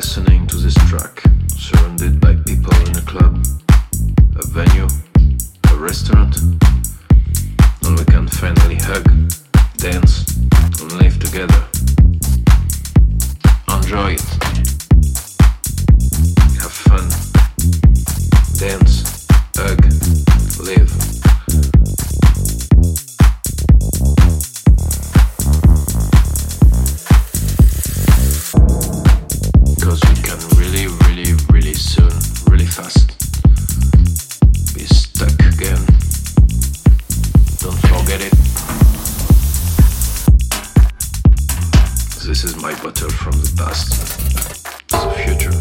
listening to this track, surrounded by people in a club, a venue, a restaurant, and we can finally hug, dance, and live together. Enjoy it. This is my bottle from the past. It's the future.